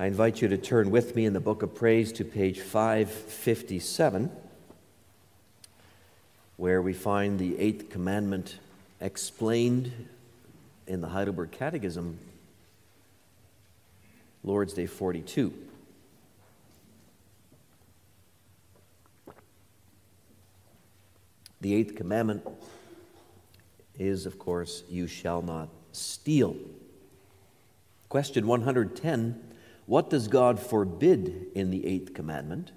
I invite you to turn with me in the book of praise to page 557, where we find the eighth commandment explained in the Heidelberg Catechism, Lord's Day 42. The eighth commandment is, of course, you shall not steal. Question 110 What does God forbid in the eighth commandment?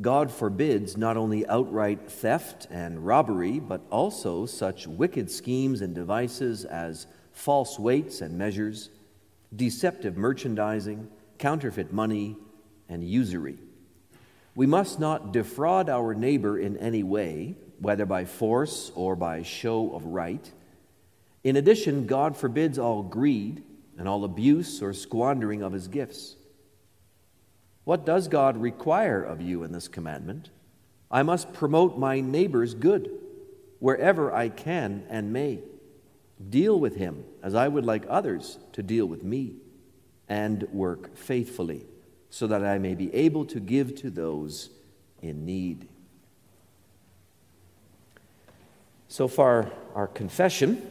God forbids not only outright theft and robbery, but also such wicked schemes and devices as false weights and measures, deceptive merchandising, counterfeit money, and usury. We must not defraud our neighbor in any way, whether by force or by show of right. In addition, God forbids all greed and all abuse or squandering of his gifts. What does God require of you in this commandment? I must promote my neighbor's good wherever I can and may. Deal with him as I would like others to deal with me, and work faithfully so that I may be able to give to those in need. So far, our confession.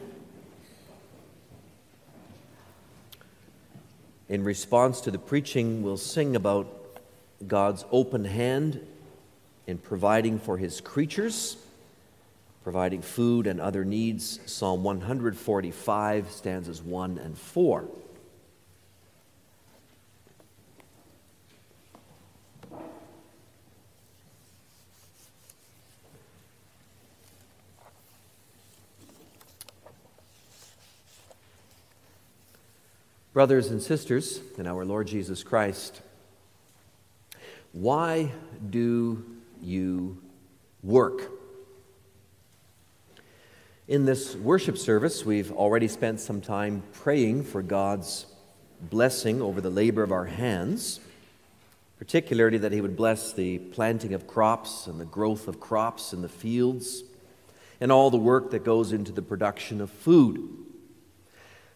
In response to the preaching, we'll sing about God's open hand in providing for his creatures, providing food and other needs. Psalm 145, stanzas 1 and 4. Brothers and sisters in our Lord Jesus Christ, why do you work? In this worship service, we've already spent some time praying for God's blessing over the labor of our hands, particularly that He would bless the planting of crops and the growth of crops in the fields, and all the work that goes into the production of food.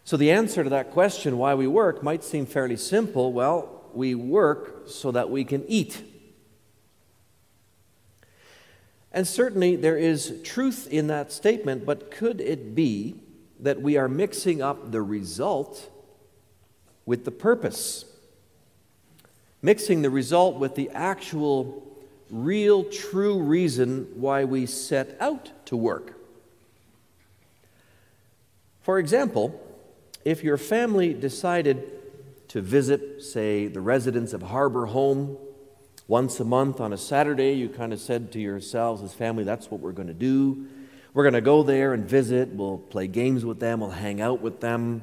So, the answer to that question, why we work, might seem fairly simple. Well, we work so that we can eat. And certainly there is truth in that statement, but could it be that we are mixing up the result with the purpose? Mixing the result with the actual, real, true reason why we set out to work. For example, if your family decided to visit, say, the residents of Harbor Home once a month on a Saturday, you kind of said to yourselves as family, that's what we're going to do. We're going to go there and visit. We'll play games with them. We'll hang out with them,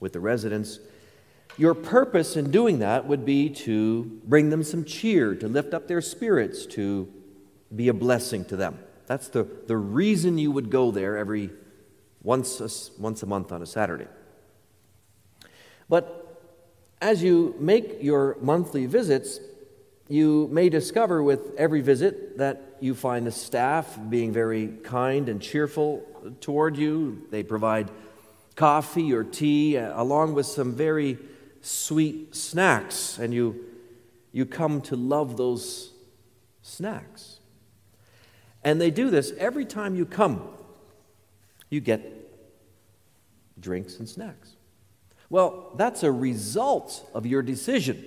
with the residents. Your purpose in doing that would be to bring them some cheer, to lift up their spirits, to be a blessing to them. That's the, the reason you would go there every once a, once a month on a Saturday. But as you make your monthly visits, you may discover with every visit that you find the staff being very kind and cheerful toward you. They provide coffee or tea uh, along with some very sweet snacks, and you, you come to love those snacks. And they do this every time you come, you get drinks and snacks. Well, that's a result of your decision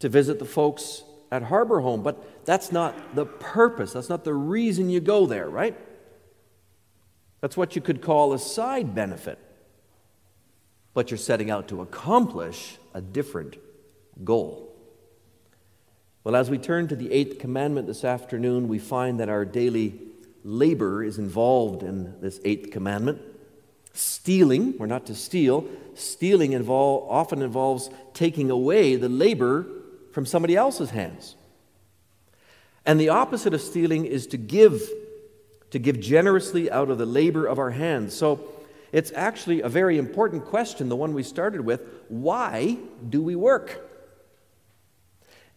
to visit the folks at Harbor Home, but that's not the purpose. That's not the reason you go there, right? That's what you could call a side benefit. But you're setting out to accomplish a different goal. Well, as we turn to the eighth commandment this afternoon, we find that our daily labor is involved in this eighth commandment. Stealing, we're not to steal. Stealing involve, often involves taking away the labor from somebody else's hands. And the opposite of stealing is to give, to give generously out of the labor of our hands. So it's actually a very important question, the one we started with why do we work?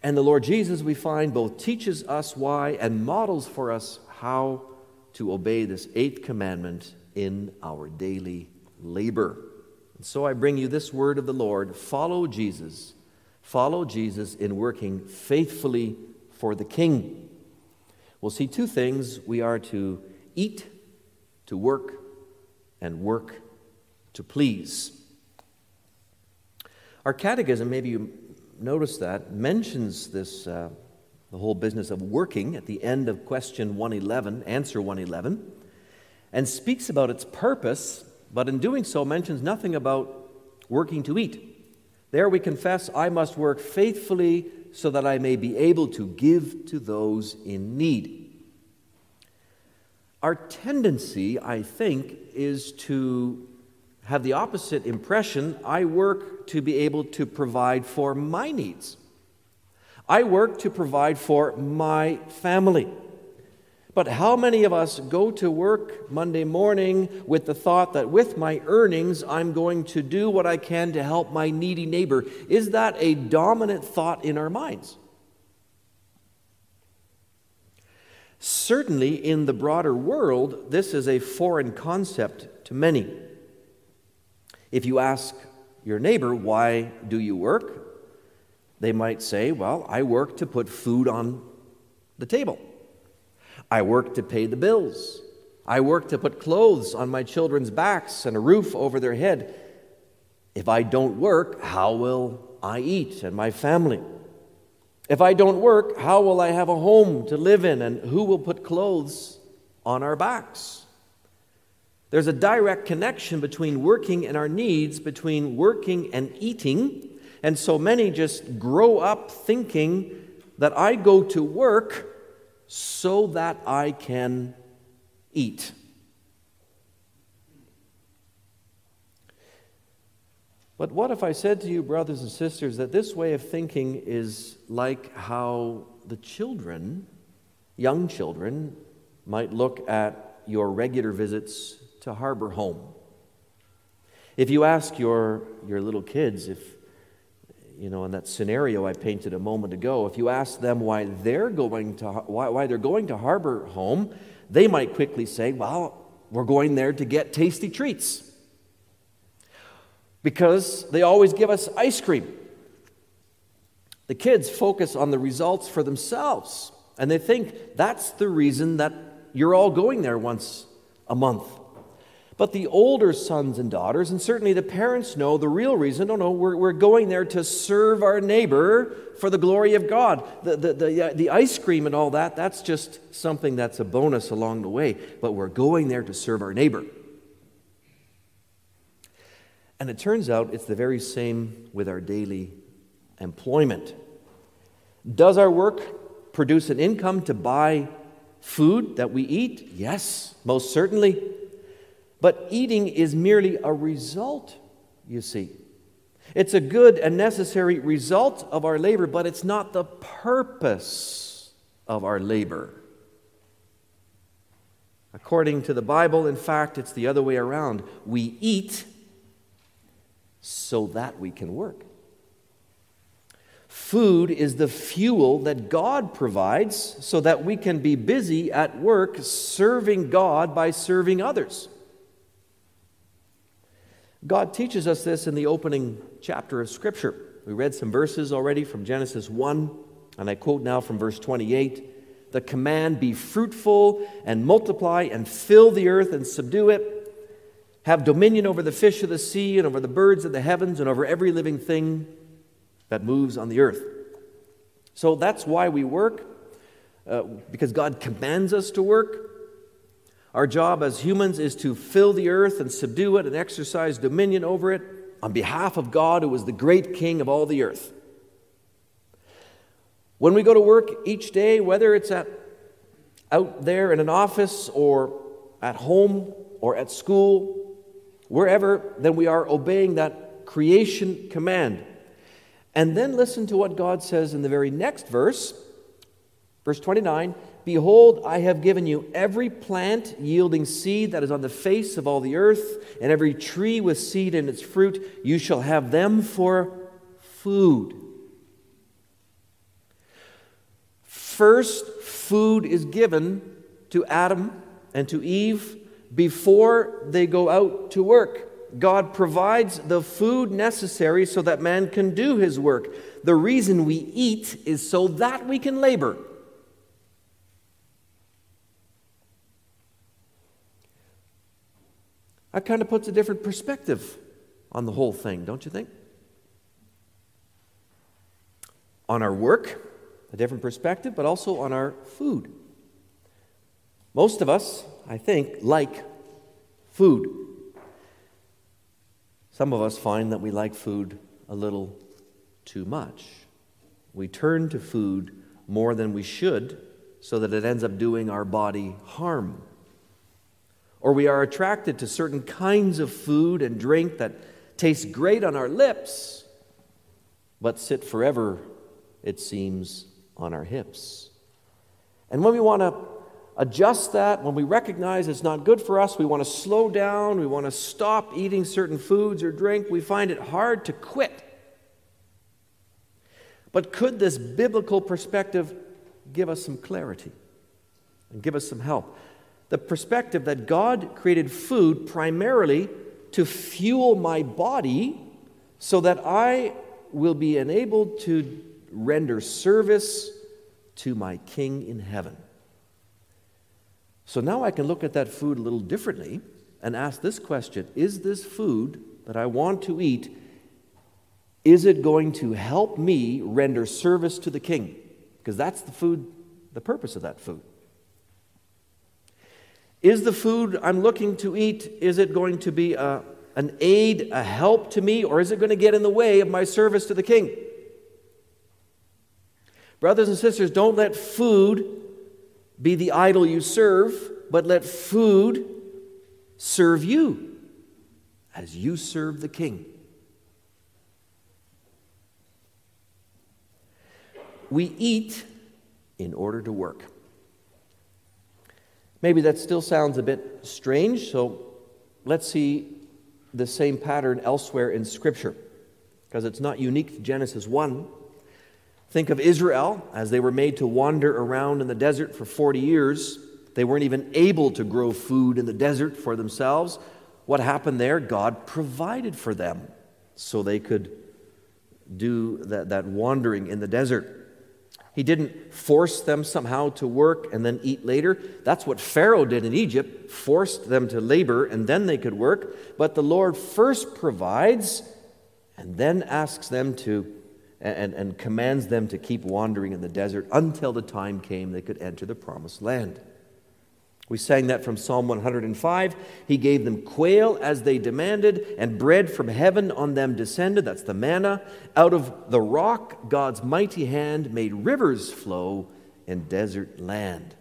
And the Lord Jesus, we find, both teaches us why and models for us how to obey this eighth commandment in our daily labor. And So I bring you this word of the Lord follow Jesus. Follow Jesus in working faithfully for the King. We'll see two things we are to eat, to work, and work to please. Our catechism, maybe you noticed that, mentions this, uh, the whole business of working at the end of question 111, answer 111, and speaks about its purpose, but in doing so mentions nothing about working to eat. There we confess, I must work faithfully so that I may be able to give to those in need. Our tendency, I think, is to have the opposite impression I work to be able to provide for my needs. I work to provide for my family. But how many of us go to work Monday morning with the thought that with my earnings, I'm going to do what I can to help my needy neighbor? Is that a dominant thought in our minds? Certainly, in the broader world, this is a foreign concept to many. If you ask your neighbor, why do you work? They might say, well, I work to put food on the table. I work to pay the bills. I work to put clothes on my children's backs and a roof over their head. If I don't work, how will I eat and my family? If I don't work, how will I have a home to live in and who will put clothes on our backs? There's a direct connection between working and our needs, between working and eating. And so many just grow up thinking that I go to work so that I can eat. But what if I said to you, brothers and sisters, that this way of thinking is like how the children, young children, might look at your regular visits to Harbor Home. If you ask your, your little kids, if, you know, in that scenario I painted a moment ago, if you ask them why they're going to, why, why they're going to Harbor Home, they might quickly say, well, we're going there to get tasty treats. Because they always give us ice cream. The kids focus on the results for themselves, and they think that's the reason that you're all going there once a month. But the older sons and daughters, and certainly the parents, know the real reason. No, no, we're, we're going there to serve our neighbor for the glory of God. The, the, the, uh, the ice cream and all that, that's just something that's a bonus along the way. But we're going there to serve our neighbor. And it turns out it's the very same with our daily employment. Does our work produce an income to buy food that we eat? Yes, most certainly. But eating is merely a result, you see. It's a good and necessary result of our labor, but it's not the purpose of our labor. According to the Bible, in fact, it's the other way around. We eat so that we can work. Food is the fuel that God provides so that we can be busy at work serving God by serving others. God teaches us this in the opening chapter of Scripture. We read some verses already from Genesis 1, and I quote now from verse 28 The command, be fruitful and multiply and fill the earth and subdue it, have dominion over the fish of the sea and over the birds of the heavens and over every living thing that moves on the earth. So that's why we work, uh, because God commands us to work. Our job as humans is to fill the earth and subdue it and exercise dominion over it on behalf of God, who is the great King of all the earth. When we go to work each day, whether it's at, out there in an office or at home or at school, wherever, then we are obeying that creation command. And then listen to what God says in the very next verse, verse 29 Behold, I have given you every plant yielding seed that is on the face of all the earth, and every tree with seed in its fruit. You shall have them for food. First, food is given to Adam and to Eve before they go out to work. God provides the food necessary so that man can do his work. The reason we eat is so that we can labor. That kind of puts a different perspective on the whole thing, don't you think? On our work, a different perspective, but also on our food. Most of us, I think, like food. Some of us find that we like food a little too much. We turn to food more than we should so that it ends up doing our body harm. Or we are attracted to certain kinds of food and drink that taste great on our lips, but sit forever, it seems, on our hips. And when we want to adjust that, when we recognize it's not good for us, we want to slow down, we want to stop eating certain foods or drink, we find it hard to quit. But could this biblical perspective give us some clarity and give us some help? The perspective that God created food primarily to fuel my body so that I will be enabled to render service to my King in heaven. So now I can look at that food a little differently and ask this question Is this food that I want to eat, is it going to help me render service to the King? Because that's the food, the purpose of that food. Is the food I'm looking to eat, is it going to be a, an aid, a help to me, or is it going to get in the way of my service to the king? Brothers and sisters, don't let food be the idol you serve, but let food serve you as you serve the king. We eat in order to work. Maybe that still sounds a bit strange, so let's see the same pattern elsewhere in Scripture, because it's not unique to Genesis 1. Think of Israel as they were made to wander around in the desert for 40 years. They weren't even able to grow food in the desert for themselves. What happened there? God provided for them so they could do that, that wandering in the desert. He didn't force them somehow to work and then eat later. That's what Pharaoh did in Egypt, forced them to labor and then they could work. But the Lord first provides and then asks them to and, and commands them to keep wandering in the desert until the time came they could enter the promised land. We sang that from Psalm 105. He gave them quail as they demanded, and bread from heaven on them descended. That's the manna. Out of the rock, God's mighty hand made rivers flow in desert land.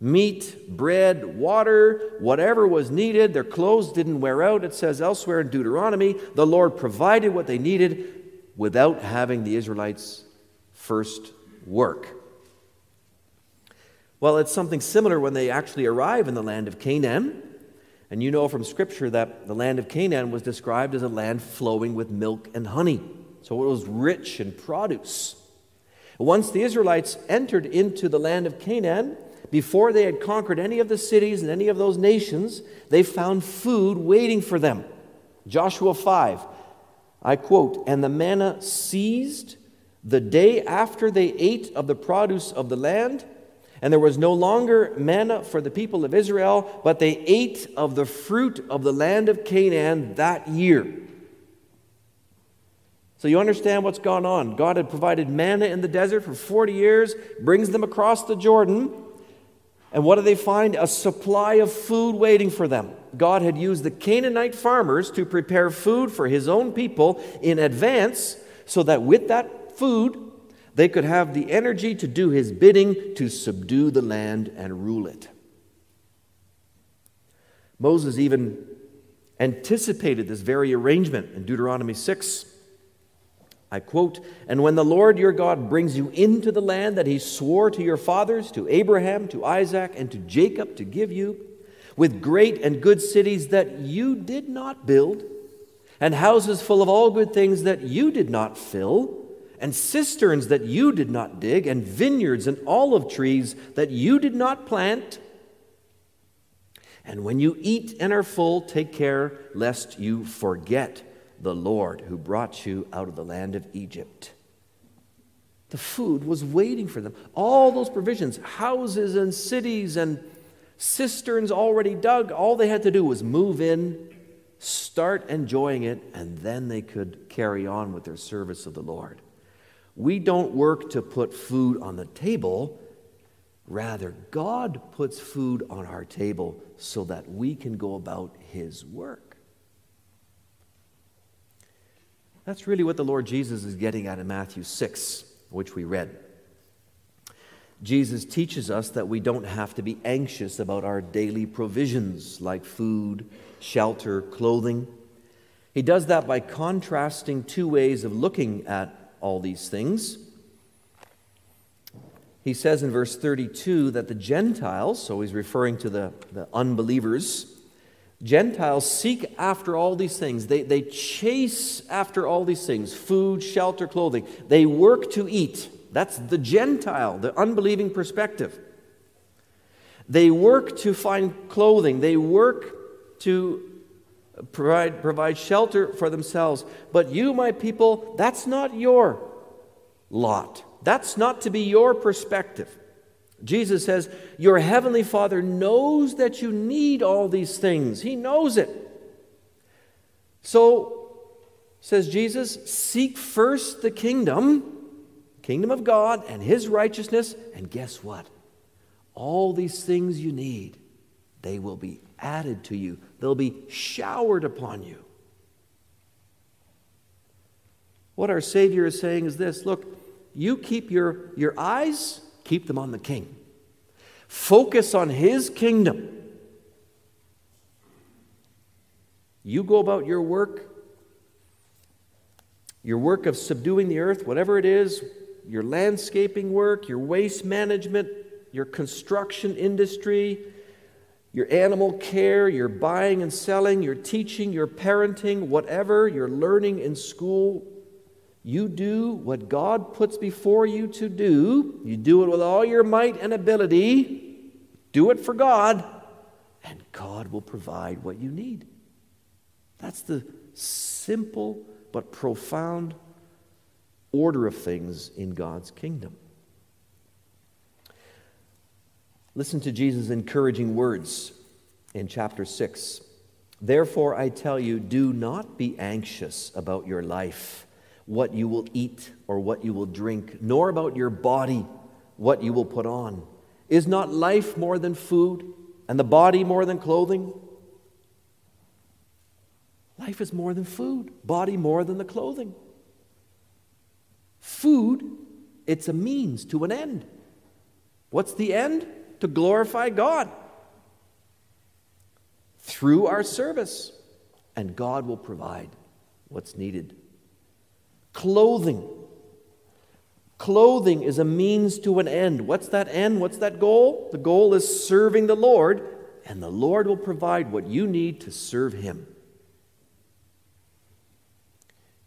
Meat, bread, water, whatever was needed. Their clothes didn't wear out, it says elsewhere in Deuteronomy. The Lord provided what they needed without having the Israelites first work. Well, it's something similar when they actually arrive in the land of Canaan. And you know from Scripture that the land of Canaan was described as a land flowing with milk and honey. So it was rich in produce. Once the Israelites entered into the land of Canaan, before they had conquered any of the cities and any of those nations, they found food waiting for them. Joshua 5, I quote, And the manna ceased the day after they ate of the produce of the land and there was no longer manna for the people of Israel, but they ate of the fruit of the land of Canaan that year. So you understand what's gone on. God had provided manna in the desert for 40 years, brings them across the Jordan. And what do they find? A supply of food waiting for them. God had used the Canaanite farmers to prepare food for his own people in advance so that with that food, they could have the energy to do his bidding to subdue the land and rule it. Moses even anticipated this very arrangement in Deuteronomy 6. I quote, And when the Lord your God brings you into the land that he swore to your fathers, to Abraham, to Isaac, and to Jacob to give you, with great and good cities that you did not build, and houses full of all good things that you did not fill, and cisterns that you did not dig, and vineyards and olive trees that you did not plant. And when you eat and are full, take care lest you forget the Lord who brought you out of the land of Egypt. The food was waiting for them. All those provisions, houses and cities and cisterns already dug, all they had to do was move in, start enjoying it, and then they could carry on with their service of the Lord. We don't work to put food on the table. Rather, God puts food on our table so that we can go about His work. That's really what the Lord Jesus is getting at in Matthew 6, which we read. Jesus teaches us that we don't have to be anxious about our daily provisions like food, shelter, clothing. He does that by contrasting two ways of looking at all these things. He says in verse 32 that the Gentiles, so he's referring to the, the unbelievers, Gentiles seek after all these things. They, they chase after all these things food, shelter, clothing. They work to eat. That's the Gentile, the unbelieving perspective. They work to find clothing. They work to provide, provide shelter for themselves. But you, my people, that's not your lot. That's not to be your perspective. Jesus says, Your heavenly Father knows that you need all these things. He knows it. So, says Jesus, seek first the kingdom, kingdom of God, and his righteousness, and guess what? All these things you need, they will be added to you, they'll be showered upon you. What our Savior is saying is this look, you keep your, your eyes, keep them on the King. Focus on His kingdom. You go about your work, your work of subduing the earth, whatever it is, your landscaping work, your waste management, your construction industry, your animal care, your buying and selling, your teaching, your parenting, whatever you're learning in school, you do what God puts before you to do. You do it with all your might and ability. Do it for God, and God will provide what you need. That's the simple but profound order of things in God's kingdom. Listen to Jesus' encouraging words in chapter 6. Therefore, I tell you, do not be anxious about your life, what you will eat or what you will drink, nor about your body, what you will put on. Is not life more than food, and the body more than clothing? Life is more than food, body more than the clothing. Food, it's a means to an end. What's the end? To glorify God through our service, and God will provide what's needed. Clothing. Clothing is a means to an end. What's that end? What's that goal? The goal is serving the Lord, and the Lord will provide what you need to serve Him.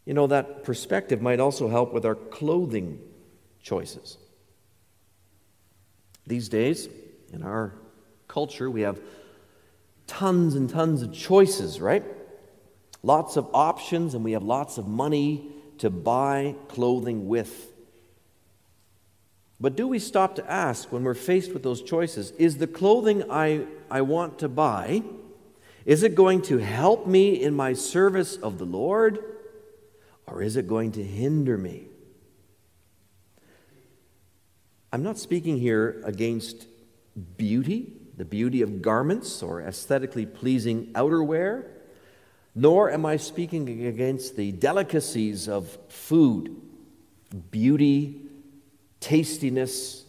You know, that perspective might also help with our clothing choices. These days, in our culture, we have tons and tons of choices, right? Lots of options, and we have lots of money to buy clothing with. But do we stop to ask when we're faced with those choices is the clothing I, I want to buy, is it going to help me in my service of the Lord? or is it going to hinder me? I'm not speaking here against beauty, the beauty of garments or aesthetically pleasing outerwear, nor am I speaking against the delicacies of food. Beauty, tastiness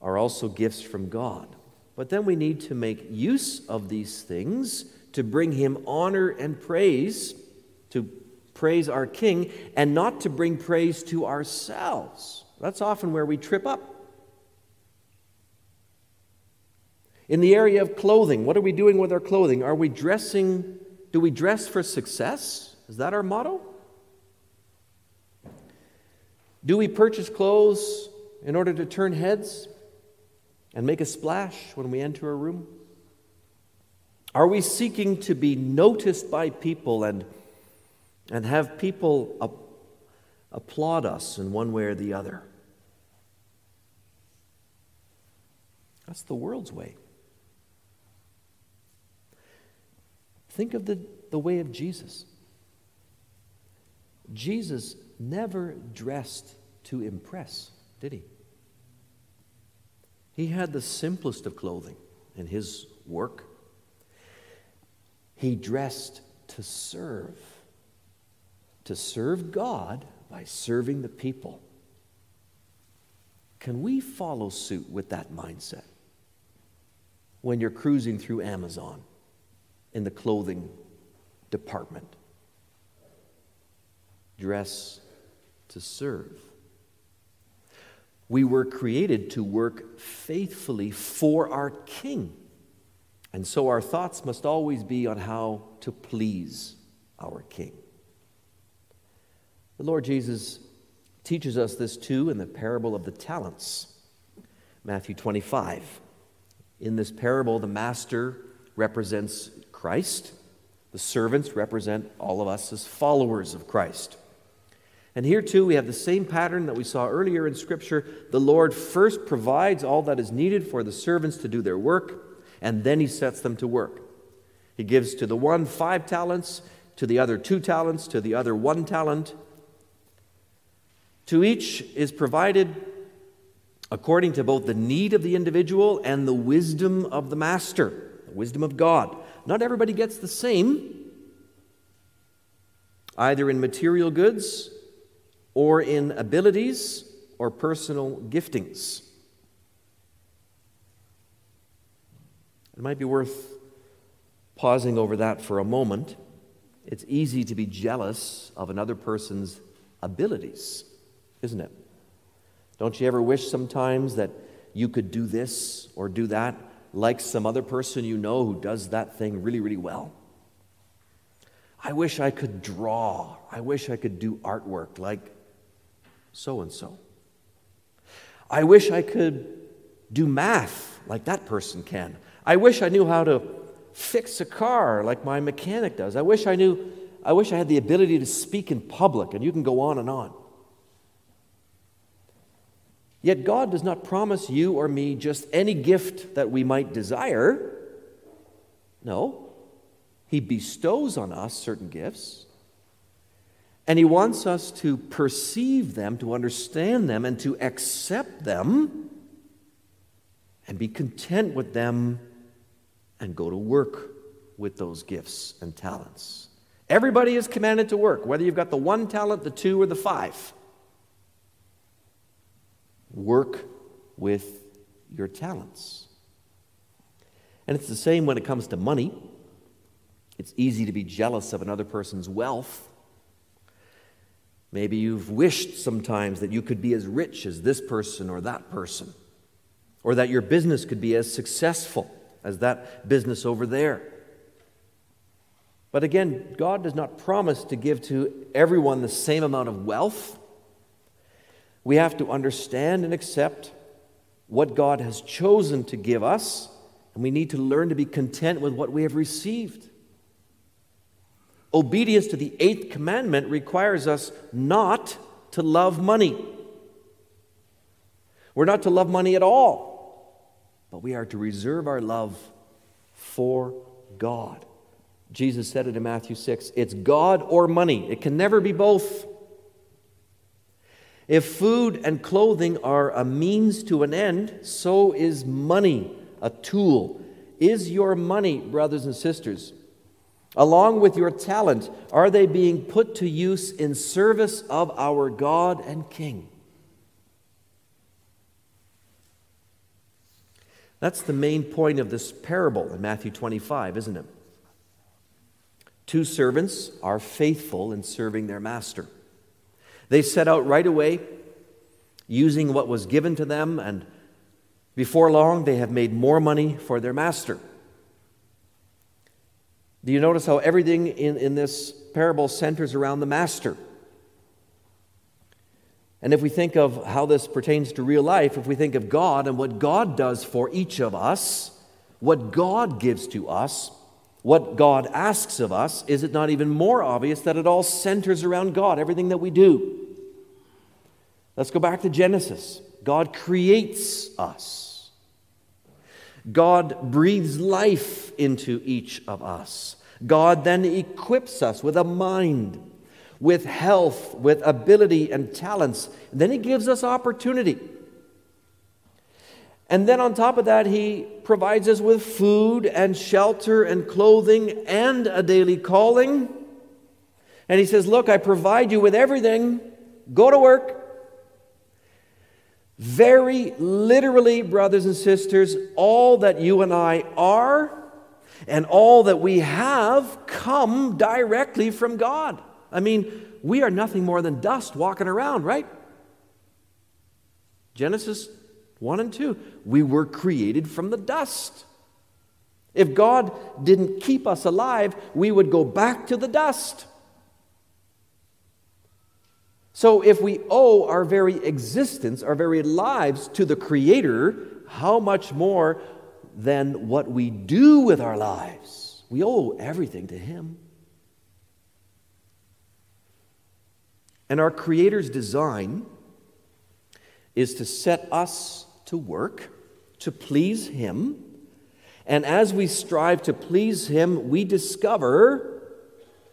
are also gifts from God. But then we need to make use of these things to bring Him honor and praise, to praise our King and not to bring praise to ourselves. That's often where we trip up. In the area of clothing, what are we doing with our clothing? Are we dressing, do we dress for success? Is that our motto? Do we purchase clothes in order to turn heads and make a splash when we enter a room? Are we seeking to be noticed by people and, and have people applaud us in one way or the other? That's the world's way. Think of the, the way of Jesus. Jesus never dressed to impress, did he? He had the simplest of clothing in his work. He dressed to serve, to serve God by serving the people. Can we follow suit with that mindset when you're cruising through Amazon in the clothing department? Dress to serve. We were created to work faithfully for our King. And so our thoughts must always be on how to please our King. The Lord Jesus teaches us this too in the parable of the talents, Matthew 25. In this parable, the master represents Christ, the servants represent all of us as followers of Christ. And here too, we have the same pattern that we saw earlier in Scripture. The Lord first provides all that is needed for the servants to do their work and then he sets them to work. He gives to the one five talents, to the other two talents, to the other one talent. To each is provided according to both the need of the individual and the wisdom of the master, the wisdom of God. Not everybody gets the same, either in material goods or in abilities or personal giftings. It might be worth pausing over that for a moment. It's easy to be jealous of another person's abilities, isn't it? Don't you ever wish sometimes that you could do this or do that like some other person you know who does that thing really, really well? I wish I could draw. I wish I could do artwork like so and so. I wish I could do math like that person can. I wish I knew how to fix a car like my mechanic does. I wish I knew, I wish I had the ability to speak in public, and you can go on and on. Yet God does not promise you or me just any gift that we might desire. No, He bestows on us certain gifts. And He wants us to perceive them, to understand them, and to accept them and be content with them and go to work with those gifts and talents. Everybody is commanded to work, whether you've got the one talent, the two, or the five. Work with your talents. And it's the same when it comes to money. It's easy to be jealous of another person's wealth. Maybe you've wished sometimes that you could be as rich as this person or that person, or that your business could be as successful as that business over there. But again, God does not promise to give to everyone the same amount of wealth. We have to understand and accept what God has chosen to give us, and we need to learn to be content with what we have received. Obedience to the eighth commandment requires us not to love money. We're not to love money at all but we are to reserve our love for God. Jesus said it in Matthew 6 it's God or money, it can never be both. If food and clothing are a means to an end, so is money a tool. Is your money, brothers and sisters, along with your talent, are they being put to use in service of our God and King? That's the main point of this parable in Matthew 25, isn't it? Two servants are faithful in serving their master. They set out right away using what was given to them, and before long, they have made more money for their master. Do you notice how everything in, in this parable centers around the master? And if we think of how this pertains to real life, if we think of God and what God does for each of us, what God gives to us, what God asks of us, is it not even more obvious that it all centers around God, everything that we do? Let's go back to Genesis. God creates us. God breathes life into each of us. God then equips us with a mind, with health, with ability and talents. then He gives us opportunity. And then on top of that, He provides us with food and shelter and clothing and a daily calling. And He says, Look, I provide you with everything. Go to work. Very literally, brothers and sisters, all that you and I are and all that we have come directly from God. I mean, we are nothing more than dust walking around, right? Genesis 1 and 2. We were created from the dust. If God didn't keep us alive, we would go back to the dust. So, if we owe our very existence, our very lives to the Creator, how much more than what we do with our lives? We owe everything to Him. And our Creator's design is to set us to work to please Him. And as we strive to please Him, we discover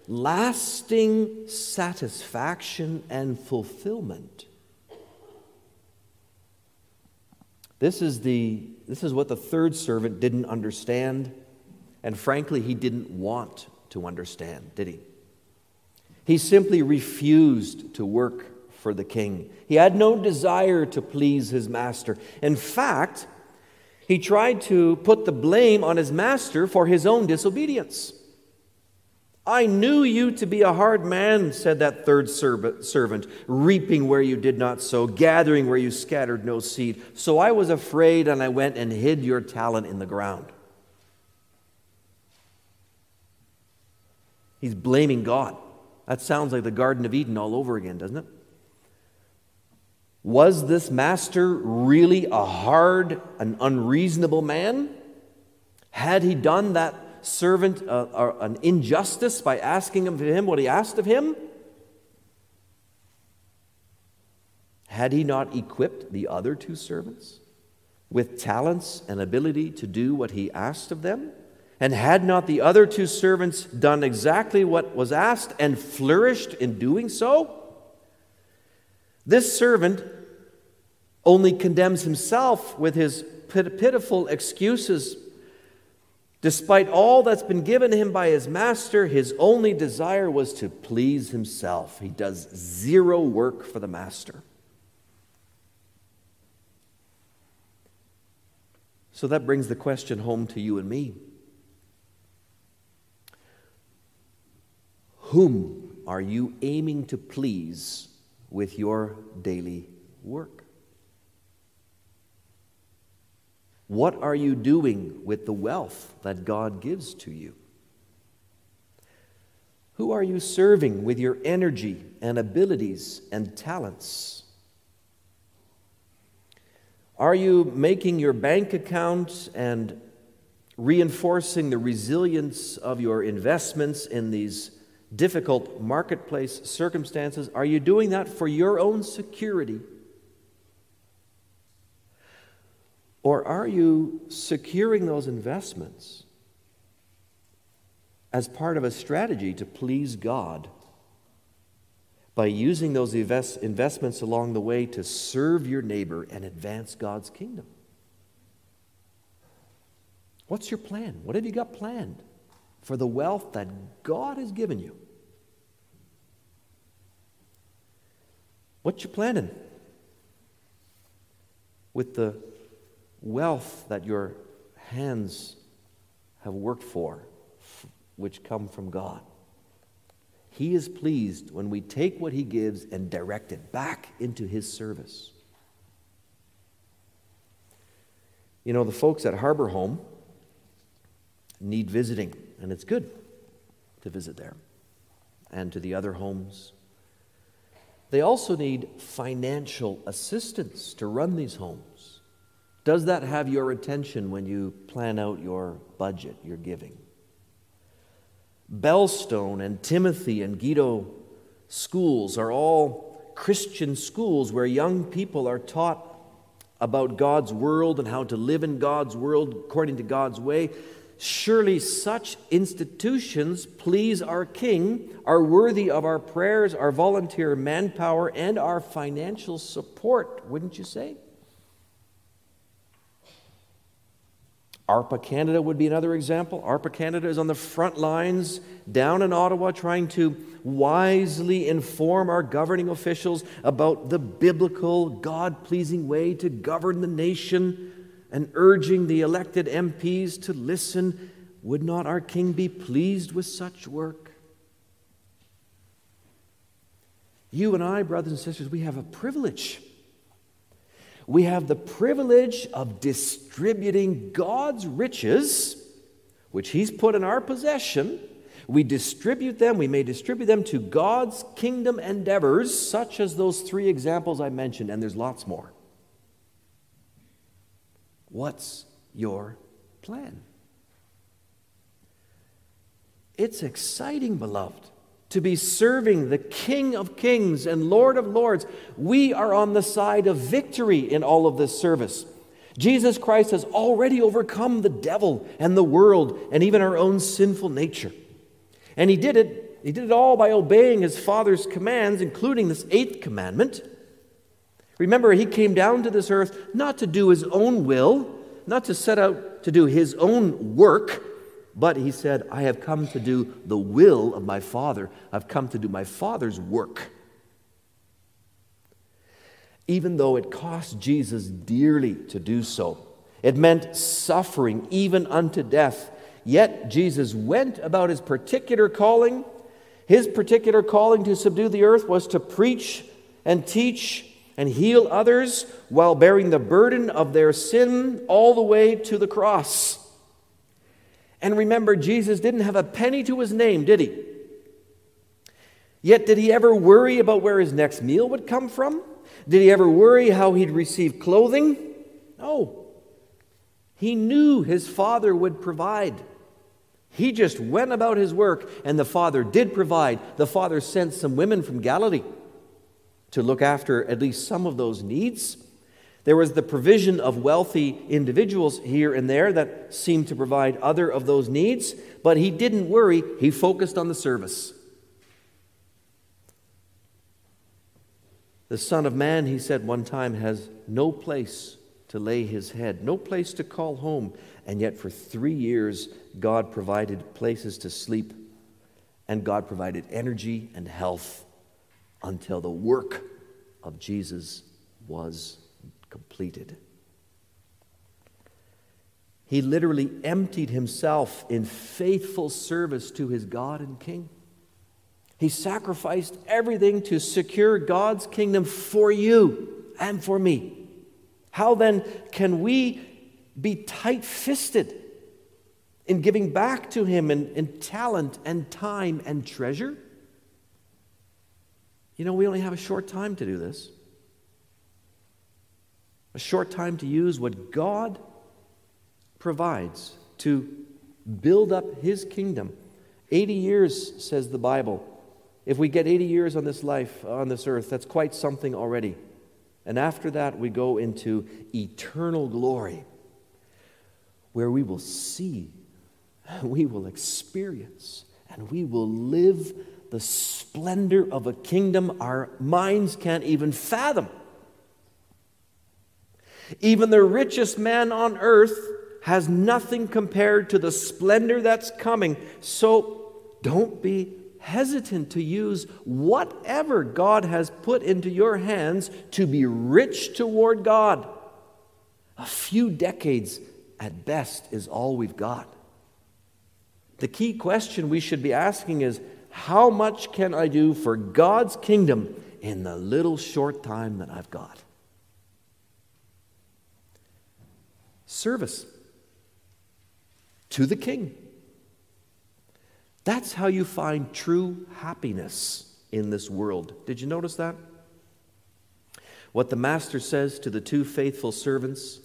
lasting satisfaction and fulfillment. This is, the, this is what the third servant didn't understand, and frankly, he didn't want to understand, did he? He simply refused to work for the king. He had no desire to please his master. In fact, he tried to put the blame on his master for his own disobedience. I knew you to be a hard man, said that third servant, reaping where you did not sow, gathering where you scattered no seed. So I was afraid, and I went and hid your talent in the ground. He's blaming God. That sounds like the Garden of Eden all over again, doesn't it? Was this master really a hard and unreasonable man? Had he done that servant uh, uh, an injustice by asking of him what he asked of him? Had he not equipped the other two servants with talents and ability to do what he asked of them? And had not the other two servants done exactly what was asked and flourished in doing so? This servant only condemns himself with his pitiful excuses Despite all that's been given him by his master, his only desire was to please himself. He does zero work for the master. So that brings the question home to you and me Whom are you aiming to please with your daily work? What are you doing with the wealth that God gives to you? Who are you serving with your energy and abilities and talents? Are you making your bank account and reinforcing the resilience of your investments in these difficult marketplace circumstances? Are you doing that for your own security? Or are you securing those investments as part of a strategy to please God by using those invest- investments along the way to serve your neighbor and advance God's kingdom? What's your plan? What have you got planned for the wealth that God has given you? What you planning with the wealth that your hands have worked for, which come from God. He is pleased when we take what He gives and direct it back into His service. You know, the folks at Harbor Home need visiting, and it's good to visit there and to the other homes. They also need financial assistance to run these homes. Does that have your attention when you plan out your budget, your giving? Bellstone and Timothy and Guido schools are all Christian schools where young people are taught about God's world and how to live in God's world according to God's way. Surely such institutions please our King, are worthy of our prayers, our volunteer manpower, and our financial support, wouldn't you say? ARPA Canada would be another example. ARPA Canada is on the front lines down in Ottawa trying to wisely inform our governing officials about the biblical, God pleasing way to govern the nation and urging the elected MPs to listen. Would not our King be pleased with such work? You and I, brothers and sisters, we have a privilege we have the privilege of distributing God's riches, which He's put in our possession. We distribute them, we may distribute them to God's kingdom endeavors, such as those three examples I mentioned, and there's lots more. What's your plan? It's exciting, beloved to be serving the King of Kings and Lord of Lords. We are on the side of victory in all of this service. Jesus Christ has already overcome the devil and the world and even our own sinful nature. And he did it, he did it all by obeying his Father's commands, including this eighth commandment. Remember, he came down to this earth not to do his own will, not to set out to do his own work, but he said, I have come to do the will of my Father. I've come to do my Father's work. Even though it cost Jesus dearly to do so, it meant suffering even unto death. Yet Jesus went about his particular calling. His particular calling to subdue the earth was to preach and teach and heal others while bearing the burden of their sin all the way to the cross. And remember, Jesus didn't have a penny to his name, did he? Yet, did he ever worry about where his next meal would come from? Did he ever worry how he'd receive clothing? No. He knew his Father would provide. He just went about his work, and the Father did provide. The Father sent some women from Galilee to look after at least some of those needs. There was the provision of wealthy individuals here and there that seemed to provide other of those needs, but he didn't worry. He focused on the service. The Son of Man, he said one time, has no place to lay his head, no place to call home. And yet, for three years, God provided places to sleep, and God provided energy and health until the work of Jesus was completed. He literally emptied himself in faithful service to his God and King. He sacrificed everything to secure God's kingdom for you and for me. How then can we be tight fisted in giving back to Him in, in talent and time and treasure? You know, we only have a short time to do this a short time to use what God provides to build up His kingdom. 80 years, says the Bible. If we get 80 years on this life, on this earth, that's quite something already. And after that, we go into eternal glory, where we will see, we will experience, and we will live the splendor of a kingdom our minds can't even fathom. Even the richest man on earth has nothing compared to the splendor that's coming. So don't be hesitant to use whatever God has put into your hands to be rich toward God. A few decades at best is all we've got. The key question we should be asking is how much can I do for God's kingdom in the little short time that I've got? service to the king. That's how you find true happiness in this world. Did you notice that? What the master says to the two faithful servants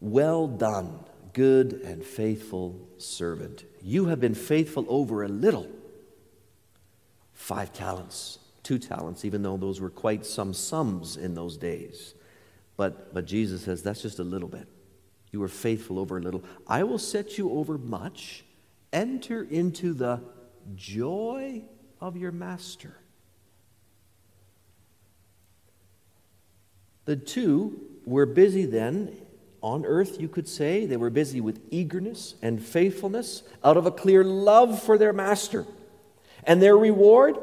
Well done, good and faithful servant. You have been faithful over a little. Five talents, two talents, even though those were quite some sums in those days. But, but Jesus says, that's just a little bit. You were faithful over a little. I will set you over much. Enter into the joy of your master. The two were busy then on earth, you could say. They were busy with eagerness and faithfulness out of a clear love for their master. And their reward?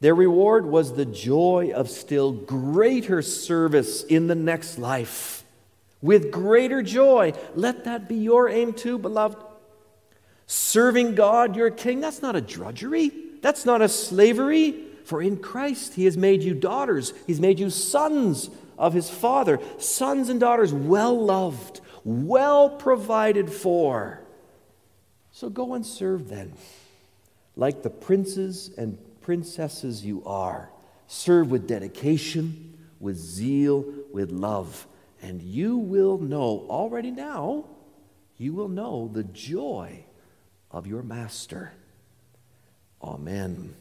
Their reward was the joy of still greater service in the next life. With greater joy. Let that be your aim too, beloved. Serving God, your King, that's not a drudgery. That's not a slavery. For in Christ he has made you daughters, he's made you sons of his Father, sons and daughters well loved, well provided for. So go and serve then, like the princes and princesses you are. Serve with dedication, with zeal, with love, and you will know already now, you will know the joy of your master. Amen.